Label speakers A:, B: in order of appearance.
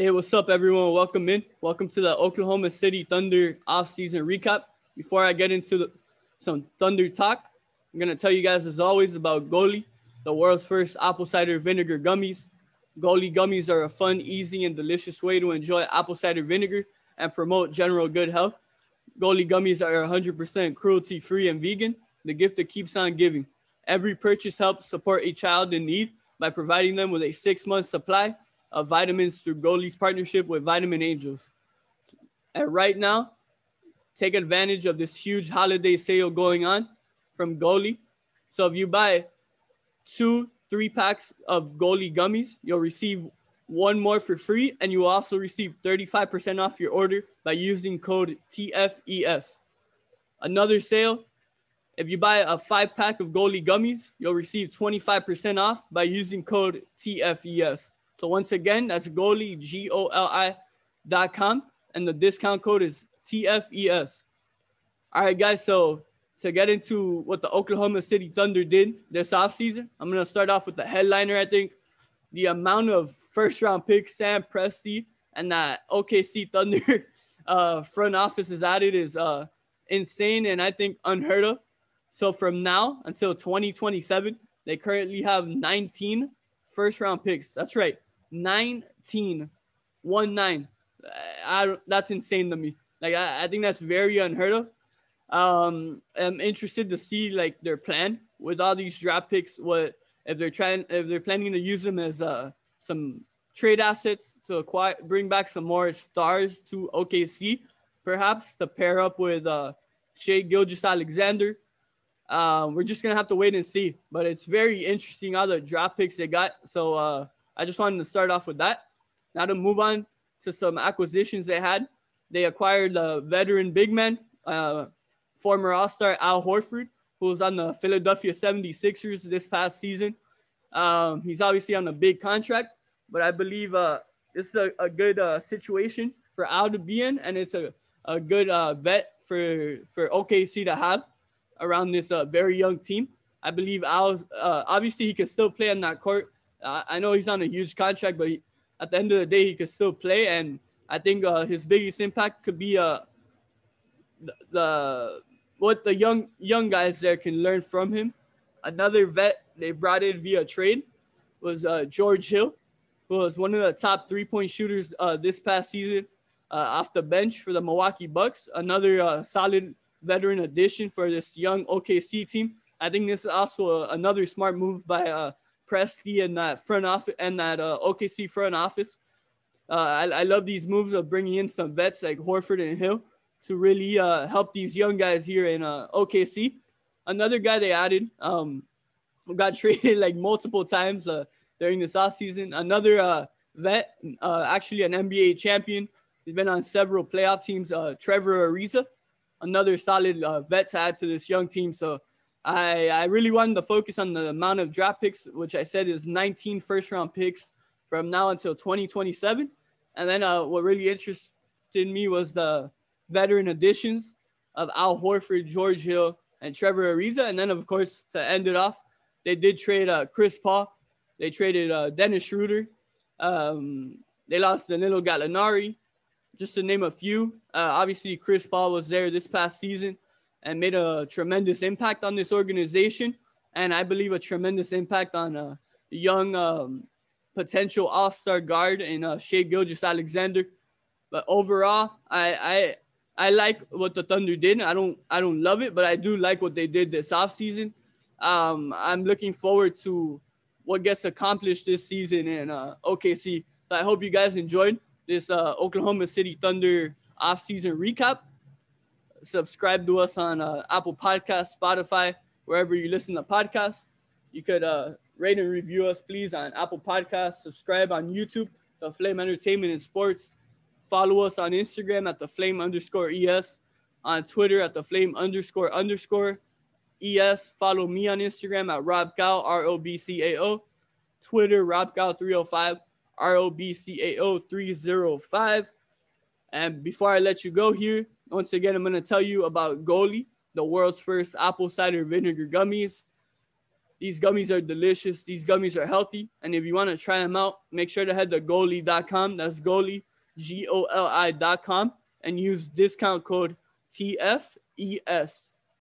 A: Hey, what's up, everyone? Welcome in. Welcome to the Oklahoma City Thunder offseason recap. Before I get into the, some Thunder talk, I'm going to tell you guys, as always, about Goli, the world's first apple cider vinegar gummies. Goli gummies are a fun, easy, and delicious way to enjoy apple cider vinegar and promote general good health. Goli gummies are 100% cruelty free and vegan, the gift that keeps on giving. Every purchase helps support a child in need by providing them with a six month supply of vitamins through Goli's partnership with Vitamin Angels. And right now, take advantage of this huge holiday sale going on from Goli. So if you buy two three packs of Goli gummies, you'll receive one more for free, and you will also receive 35% off your order by using code TFES. Another sale if you buy a five pack of Goli gummies, you'll receive 25% off by using code TFES. So once again, that's Goli, G-O-L-I dot com. And the discount code is TFES. All right, guys. So to get into what the Oklahoma City Thunder did this offseason, I'm going to start off with the headliner, I think. The amount of first round picks Sam Presti and that OKC Thunder uh, front office is added is uh, insane and I think unheard of. So from now until 2027, they currently have 19 first round picks. That's right. 19, one nine. I, that's insane to me. Like I, I think that's very unheard of. Um, I'm interested to see like their plan with all these draft picks. What if they're trying? If they're planning to use them as uh some trade assets to acquire, bring back some more stars to OKC, perhaps to pair up with uh Shai Gilgeous-Alexander. Uh, we're just gonna have to wait and see. But it's very interesting all the draft picks they got. So uh, I just wanted to start off with that. Now to move on to some acquisitions they had. They acquired the veteran big man, uh, former All-Star Al Horford, who was on the Philadelphia 76ers this past season. Um, he's obviously on a big contract, but I believe uh, this is a, a good uh, situation for Al to be in, and it's a, a good uh, vet for, for OKC to have around this uh, very young team. I believe Al, uh, obviously, he can still play on that court I know he's on a huge contract, but he, at the end of the day, he could still play. And I think uh, his biggest impact could be uh, the, the what the young young guys there can learn from him. Another vet they brought in via trade was uh, George Hill, who was one of the top three point shooters uh, this past season uh, off the bench for the Milwaukee Bucks. Another uh, solid veteran addition for this young OKC team. I think this is also a, another smart move by Presti and that front office and that uh, OKC front office. Uh, I, I love these moves of bringing in some vets like Horford and Hill to really uh, help these young guys here in uh, OKC. Another guy they added um, got traded like multiple times uh, during this offseason. Another uh, vet, actually an NBA champion. He's been on several playoff teams. Trevor Ariza, another solid vet to add to this young team. So I, I really wanted to focus on the amount of draft picks, which I said is 19 first round picks from now until 2027. And then uh, what really interested me was the veteran additions of Al Horford, George Hill, and Trevor Ariza. And then, of course, to end it off, they did trade uh, Chris Paul. They traded uh, Dennis Schroeder. Um, they lost Danilo Gallinari, just to name a few. Uh, obviously, Chris Paul was there this past season and made a tremendous impact on this organization. And I believe a tremendous impact on a young um, potential all star guard in uh, Shai Gilgeous-Alexander. But overall, I, I I like what the Thunder did. I don't I don't love it, but I do like what they did this offseason. Um, I'm looking forward to what gets accomplished this season in uh, OKC. So I hope you guys enjoyed this uh, Oklahoma City Thunder offseason recap subscribe to us on uh, Apple Podcast, Spotify, wherever you listen to podcasts. You could uh, rate and review us, please, on Apple Podcasts. Subscribe on YouTube, The Flame Entertainment and Sports. Follow us on Instagram at The Flame underscore ES. On Twitter at The Flame underscore underscore ES. Follow me on Instagram at Rob Cao, R O B C A O. Twitter, Rob Cao 305, R O B C A O 305. And before I let you go here, once again, I'm going to tell you about Goli, the world's first apple cider vinegar gummies. These gummies are delicious. These gummies are healthy. And if you want to try them out, make sure to head to goli.com. That's goli, G O L I.com, and use discount code TFES